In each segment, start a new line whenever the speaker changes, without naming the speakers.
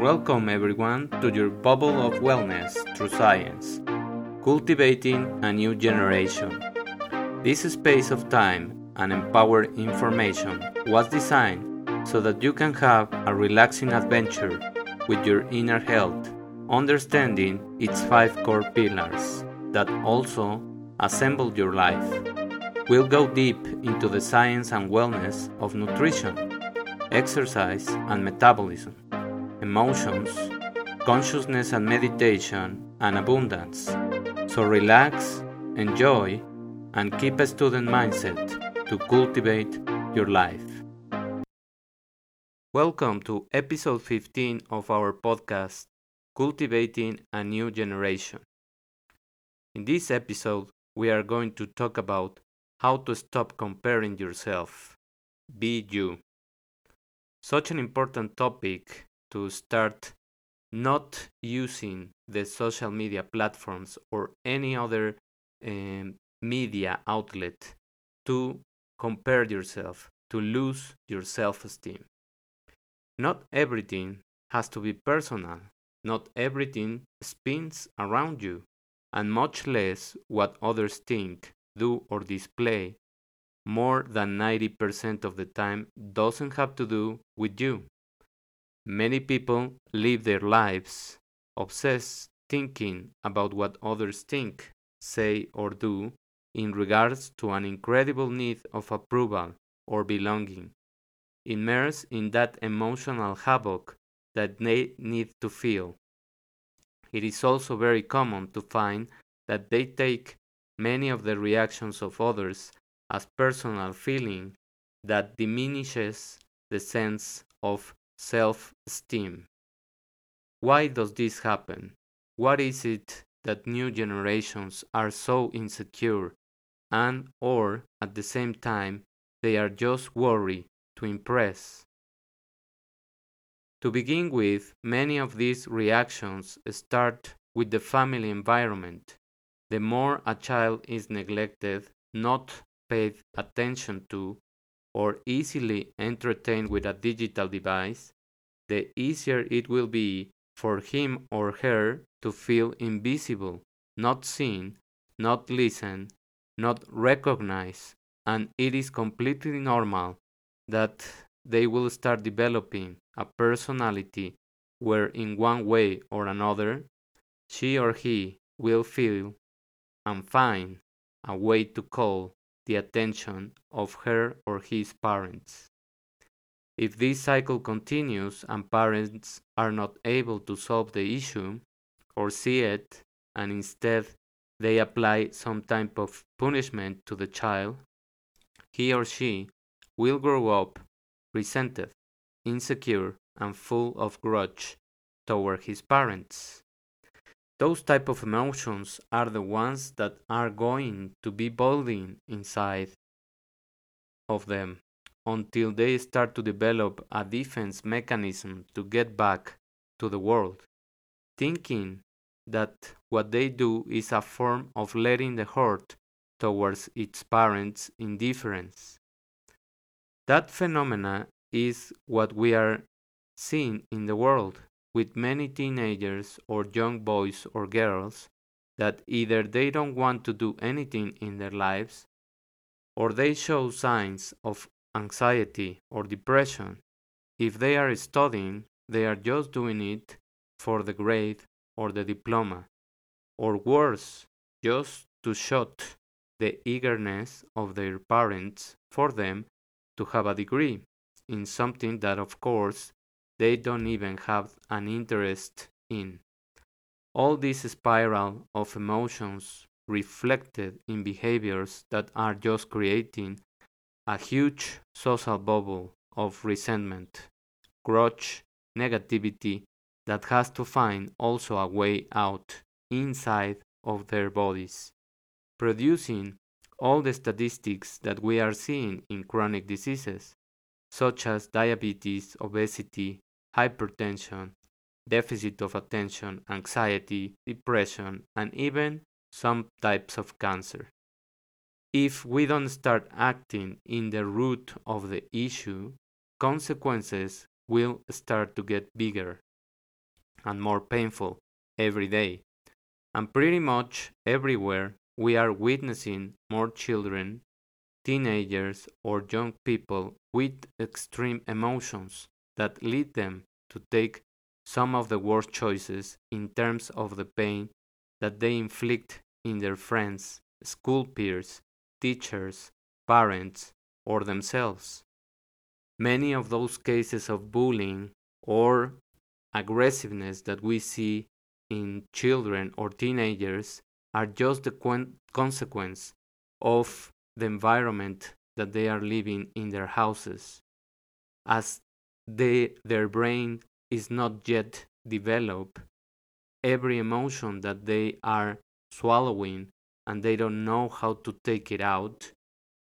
Welcome everyone to your bubble of wellness through science, cultivating a new generation. This space of time and empowered information was designed so that you can have a relaxing adventure with your inner health, understanding its five core pillars that also assemble your life. We'll go deep into the science and wellness of nutrition, exercise and metabolism, emotions, consciousness and meditation, and abundance. So relax, enjoy, and keep a student mindset to cultivate your life. Welcome to episode 15 of our podcast, Cultivating a New Generation. In this episode, we are going to talk about how to stop comparing yourself. Be you. Such an important topic to start not using the social media platforms or any other um, media outlet to compare yourself, to lose your self esteem. Not everything has to be personal, not everything spins around you, and much less what others think do or display more than 90% of the time doesn't have to do with you. Many people live their lives obsessed thinking about what others think, say, or do in regards to an incredible need of approval or belonging, immersed in that emotional havoc that they need to feel. It is also very common to find that they take many of the reactions of others as personal feeling that diminishes the sense of self esteem. Why does this happen? What is it that new generations are so insecure and or at the same time they are just worried to impress? To begin with, many of these reactions start with the family environment the more a child is neglected, not paid attention to, or easily entertained with a digital device, the easier it will be for him or her to feel invisible, not seen, not listened, not recognized, and it is completely normal that they will start developing a personality where, in one way or another, she or he will feel and find a way to call the attention of her or his parents. If this cycle continues and parents are not able to solve the issue or see it, and instead they apply some type of punishment to the child, he or she will grow up resented, insecure, and full of grudge toward his parents those type of emotions are the ones that are going to be building inside of them until they start to develop a defense mechanism to get back to the world thinking that what they do is a form of letting the hurt towards its parents' indifference. That phenomena is what we are seeing in the world with many teenagers or young boys or girls that either they don't want to do anything in their lives or they show signs of anxiety or depression. If they are studying, they are just doing it for the grade or the diploma, or worse, just to shut the eagerness of their parents for them to have a degree in something that, of course, they don't even have an interest in. All this spiral of emotions reflected in behaviors that are just creating a huge social bubble of resentment, grudge, negativity that has to find also a way out inside of their bodies, producing all the statistics that we are seeing in chronic diseases, such as diabetes, obesity, hypertension, deficit of attention, anxiety, depression, and even some types of cancer. If we don't start acting in the root of the issue, consequences will start to get bigger. and more painful every day. And pretty much everywhere we are witnessing more children, teenagers, or young people with extreme emotions that lead them to take some of the worst choices in terms of the pain that they inflict in their friends, school peers, teachers, parents, or themselves. Many of those cases of bullying or aggressiveness that we see in children or teenagers are just the consequence of the environment that they are living in their houses. As they, their brain is not yet developed, every emotion that they are swallowing and they don't know how to take it out,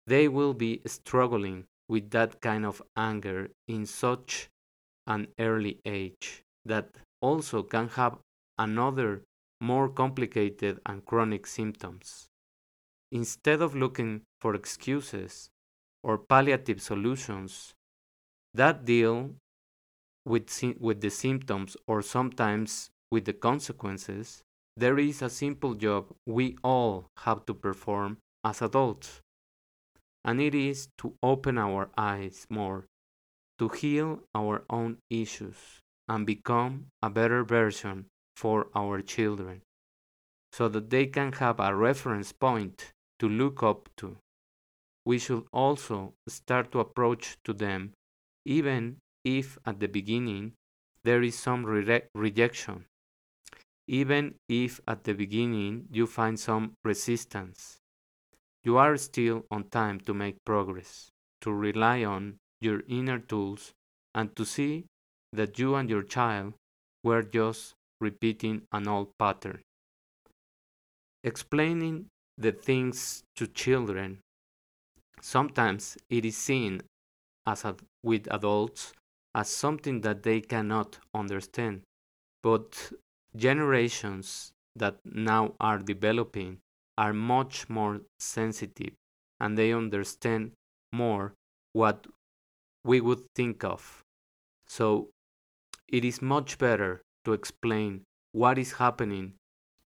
they will be struggling with that kind of anger in such an early age that also can have another more complicated and chronic symptoms. Instead of looking for excuses or palliative solutions that deal with, with the symptoms or sometimes with the consequences, there is a simple job we all have to perform as adults, and it is to open our eyes more, to heal our own issues, and become a better version for our children, so that they can have a reference point to look up to. We should also start to approach to them, even if at the beginning there is some re rejection even if at the beginning you find some resistance. You are still on time to make progress, to rely on your inner tools, and to see that you and your child were just repeating an old pattern. Explaining the things to children, sometimes it is seen as with adults as something that they cannot understand, but generations that now are developing are much more sensitive and they understand more what we would think of. So it is much better to explain what is happening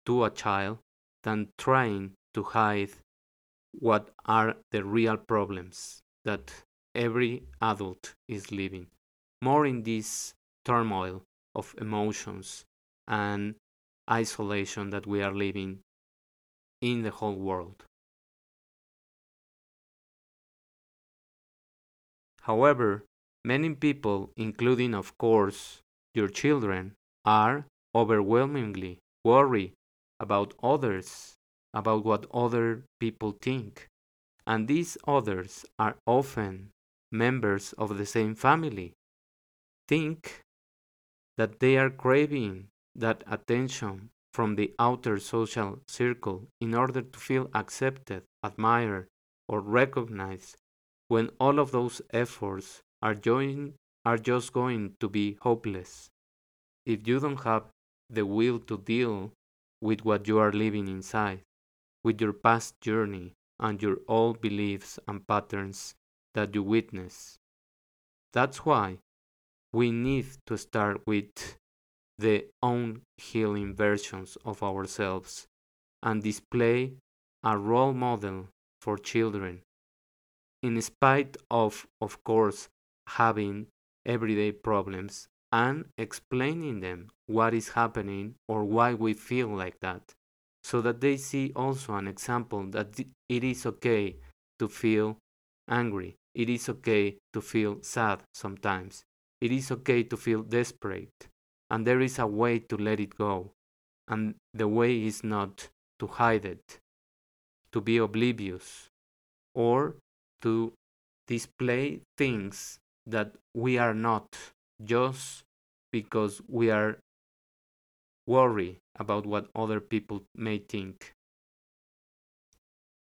to a child than trying to hide what are the real problems that every adult is living. More in this turmoil of emotions and isolation that we are living in the whole world. However, many people, including, of course, your children, are overwhelmingly worried about others, about what other people think. And these others are often members of the same family. Think that they are craving that attention from the outer social circle in order to feel accepted, admired, or recognized when all of those efforts are, join, are just going to be hopeless. If you don't have the will to deal with what you are living inside, with your past journey and your old beliefs and patterns that you witness. That's why we need to start with the own healing versions of ourselves and display a role model for children. In spite of, of course, having everyday problems and explaining them what is happening or why we feel like that, so that they see also an example that it is okay to feel angry, it is okay to feel sad sometimes, it is okay to feel desperate and there is a way to let it go. And the way is not to hide it, to be oblivious, or to display things that we are not just because we are worried about what other people may think.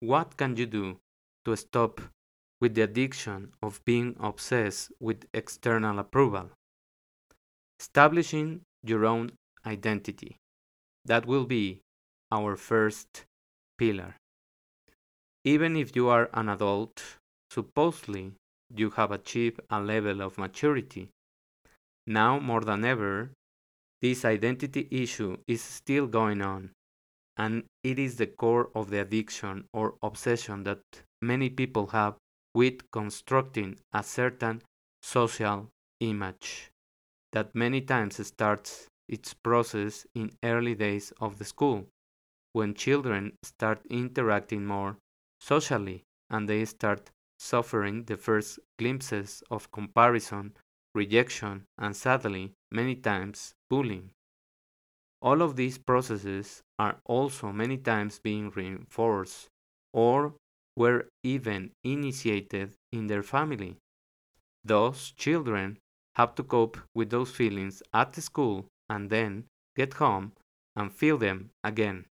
What can you do to stop with the addiction of being obsessed with external approval? Establishing your own identity. That will be our first pillar. Even if you are an adult, supposedly you have achieved a level of maturity. Now more than ever, this identity issue is still going on, and it is the core of the addiction or obsession that many people have with constructing a certain social image that many times starts its process in early days of the school when children start interacting more socially and they start suffering the first glimpses of comparison, rejection, and sadly, many times, bullying. All of these processes are also many times being reinforced or were even initiated in their family. Thus, children have to cope with those feelings at school and then get home and feel them again.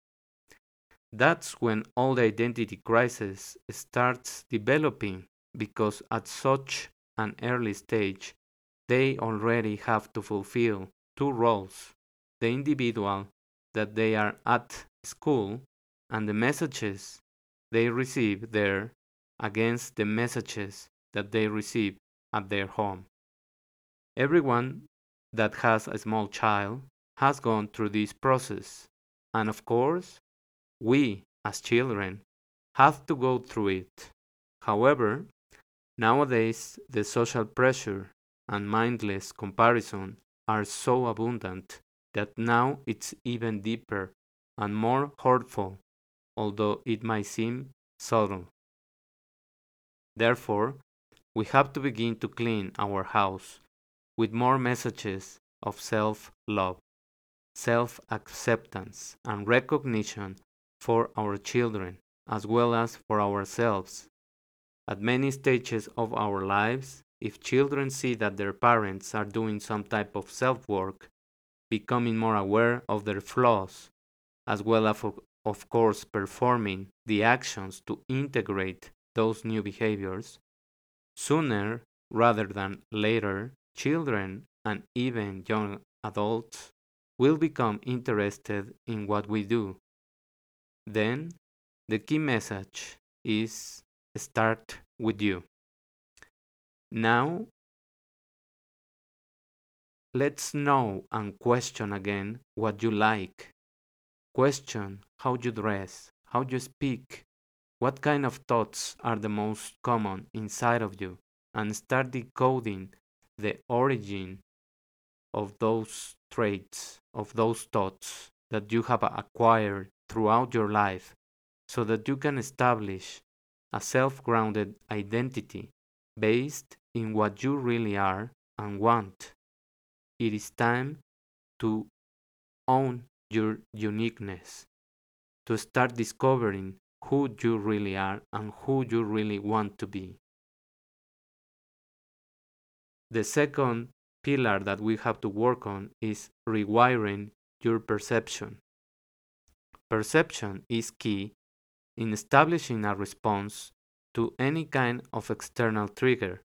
That's when all the identity crisis starts developing because at such an early stage, they already have to fulfill two roles the individual that they are at school and the messages they receive there against the messages that they receive at their home. Everyone that has a small child has gone through this process, and of course, we as children have to go through it. However, nowadays the social pressure and mindless comparison are so abundant that now it's even deeper and more hurtful, although it might seem subtle. Therefore, we have to begin to clean our house with more messages of self love, self acceptance, and recognition for our children as well as for ourselves. At many stages of our lives, if children see that their parents are doing some type of self work, becoming more aware of their flaws, as well as, of course, performing the actions to integrate those new behaviors, Sooner rather than later, children and even young adults will become interested in what we do. Then, the key message is start with you. Now, let's know and question again what you like. Question how you dress, how you speak, what kind of thoughts are the most common inside of you and start decoding the origin of those traits, of those thoughts that you have acquired throughout your life so that you can establish a self grounded identity based in what you really are and want. It is time to own your uniqueness, to start discovering who you really are and who you really want to be. The second pillar that we have to work on is rewiring your perception. Perception is key in establishing a response to any kind of external trigger.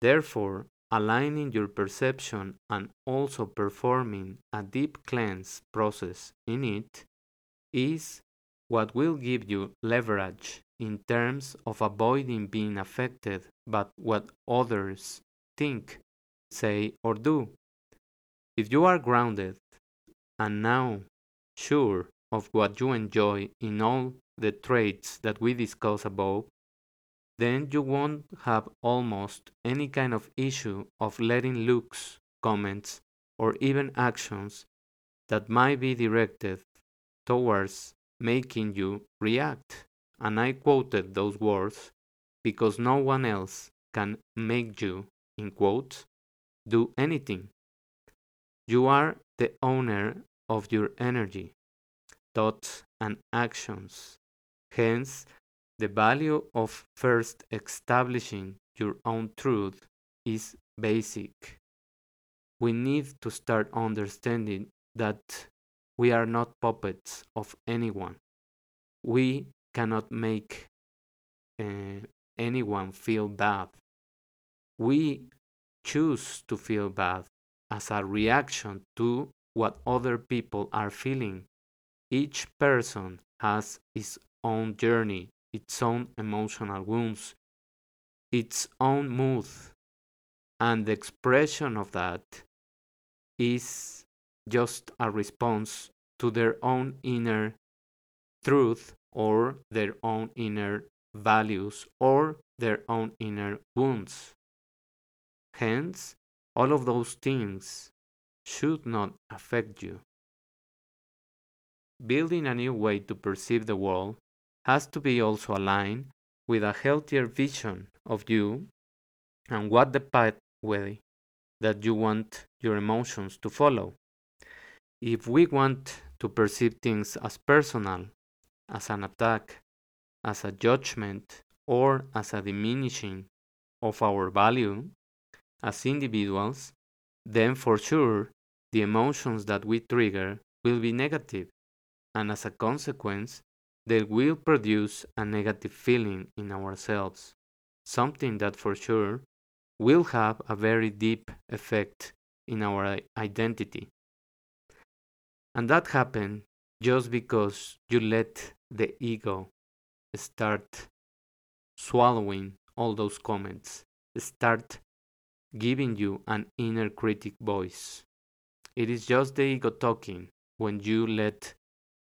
Therefore, aligning your perception and also performing a deep cleanse process in it is what will give you leverage in terms of avoiding being affected by what others think, say, or do. If you are grounded and now sure of what you enjoy in all the traits that we discussed above, then you won't have almost any kind of issue of letting looks, comments, or even actions that might be directed towards making you react. And I quoted those words because no one else can make you, in quotes, do anything. You are the owner of your energy, thoughts, and actions. Hence, the value of first establishing your own truth is basic. We need to start understanding that we are not puppets of anyone. We cannot make uh, anyone feel bad. We choose to feel bad as a reaction to what other people are feeling. Each person has its own journey, its own emotional wounds, its own mood, and the expression of that is just a response to their own inner truth or their own inner values or their own inner wounds. Hence, all of those things should not affect you. Building a new way to perceive the world has to be also aligned with a healthier vision of you and what the pathway that you want your emotions to follow. If we want to perceive things as personal, as an attack, as a judgment, or as a diminishing of our value as individuals, then for sure the emotions that we trigger will be negative, and as a consequence, they will produce a negative feeling in ourselves, something that for sure will have a very deep effect in our identity. And that happened just because you let the ego start swallowing all those comments, start giving you an inner critic voice. It is just the ego talking when you let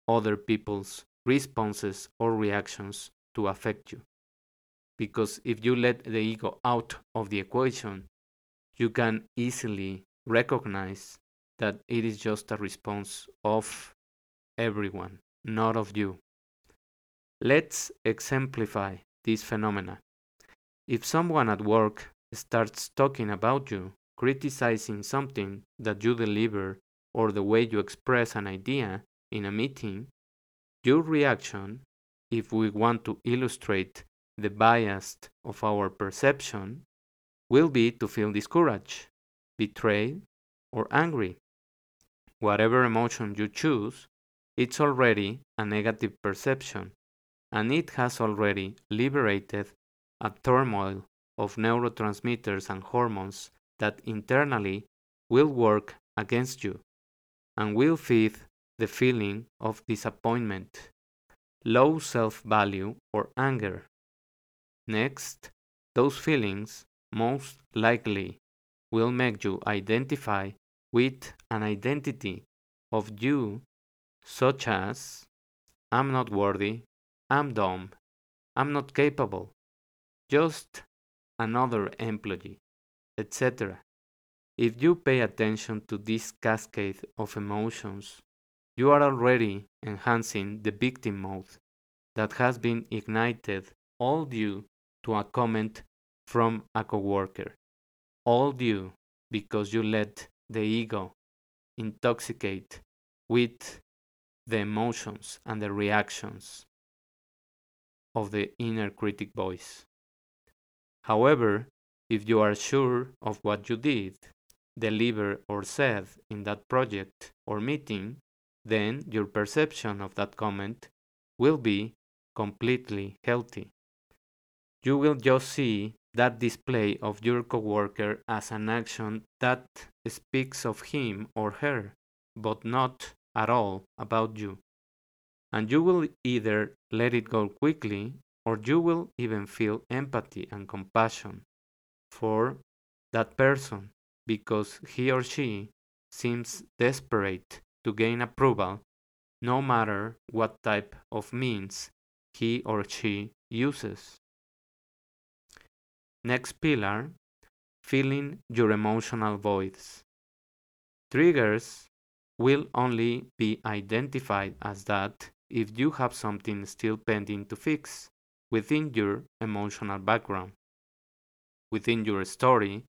other people's responses or reactions to affect you. Because if you let the ego out of the equation, you can easily recognize that it is just a response of everyone, not of you. Let's exemplify this phenomena. If someone at work starts talking about you, criticizing something that you deliver or the way you express an idea in a meeting, your reaction, if we want to illustrate the bias of our perception, will be to feel discouraged, betrayed, or angry. Whatever emotion you choose, it's already a negative perception, and it has already liberated a turmoil of neurotransmitters and hormones that internally will work against you and will feed the feeling of disappointment, low self value, or anger. Next, those feelings most likely will make you identify with an identity of you, such as I'm not worthy, I'm dumb, I'm not capable, just another employee, etc. If you pay attention to this cascade of emotions, you are already enhancing the victim mode that has been ignited all due to a comment from a coworker. All due because you let the ego intoxicate with the emotions and the reactions of the inner critic voice. However, if you are sure of what you did, deliver, or said in that project or meeting, then your perception of that comment will be completely healthy. You will just see that display of your coworker as an action that speaks of him or her, but not at all about you. And you will either let it go quickly or you will even feel empathy and compassion for that person because he or she seems desperate to gain approval no matter what type of means he or she uses. Next pillar filling your emotional voids. Triggers will only be identified as that if you have something still pending to fix within your emotional background, within your story.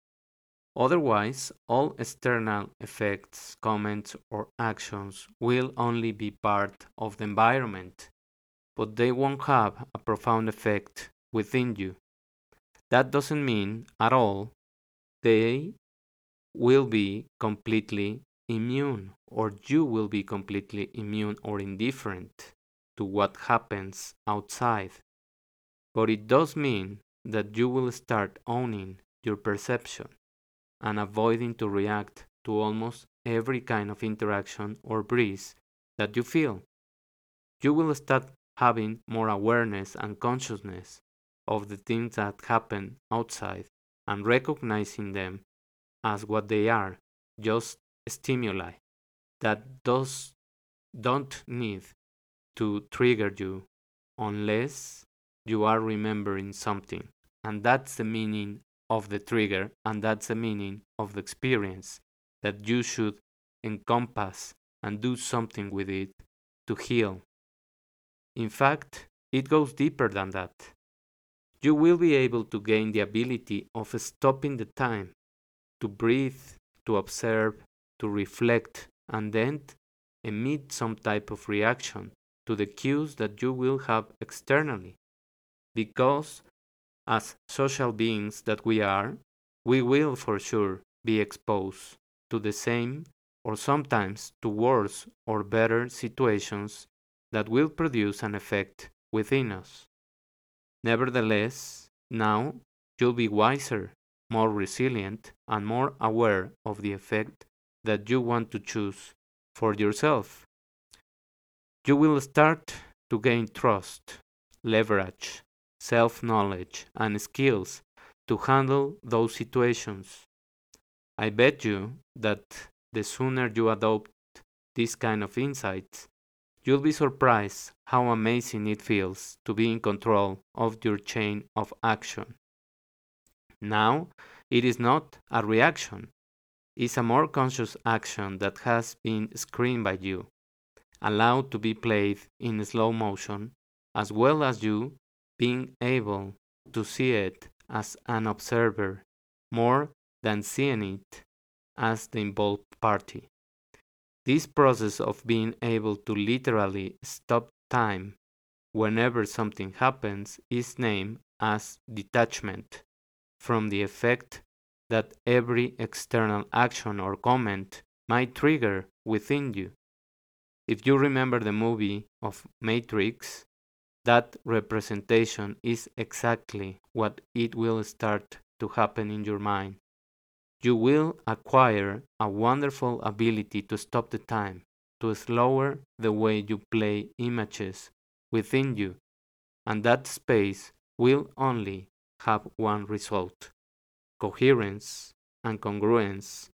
Otherwise, all external effects, comments, or actions will only be part of the environment, but they won't have a profound effect within you. That doesn't mean at all they will be completely immune or you will be completely immune or indifferent to what happens outside but it does mean that you will start owning your perception and avoiding to react to almost every kind of interaction or breeze that you feel. You will start having more awareness and consciousness of the things that happen outside and recognizing them as what they are just stimuli. that does don't need to trigger you unless you are remembering something. And that's the meaning of the trigger, and that's the meaning of the experience that you should encompass and do something with it to heal. In fact, it goes deeper than that. You will be able to gain the ability of stopping the time, to breathe, to observe, to reflect, and then emit some type of reaction to the cues that you will have externally. Because, as social beings that we are, we will for sure be exposed to the same or sometimes to worse or better situations that will produce an effect within us. Nevertheless, now you'll be wiser, more resilient, and more aware of the effect that you want to choose for yourself. You will start to gain trust, leverage, self knowledge, and skills to handle those situations. I bet you that the sooner you adopt this kind of insights, you'll be surprised how amazing it feels to be in control of your chain of action. Now, it is not a reaction, it's a more conscious action that has been screened by you, allowed to be played in slow motion, as well as you being able to see it as an observer more than seeing it as the involved party. This process of being able to literally stop time whenever something happens is named as detachment from the effect that every external action or comment might trigger within you. If you remember the movie of Matrix, that representation is exactly what it will start to happen in your mind. You will acquire a wonderful ability to stop the time, to slower the way you play images within you, and that space will only have one result coherence and congruence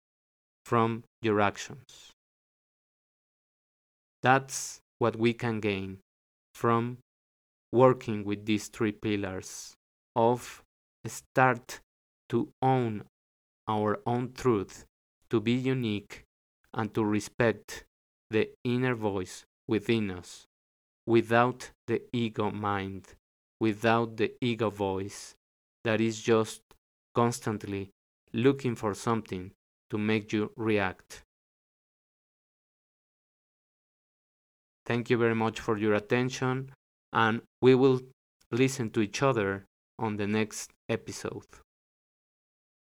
from your actions. That's what we can gain from working with these three pillars of start to own our own truth, to be unique, and to respect the inner voice within us without the ego mind, without the ego voice that is just constantly looking for something to make you react. Thank you very much for your attention, and we will listen to each other on the next episode.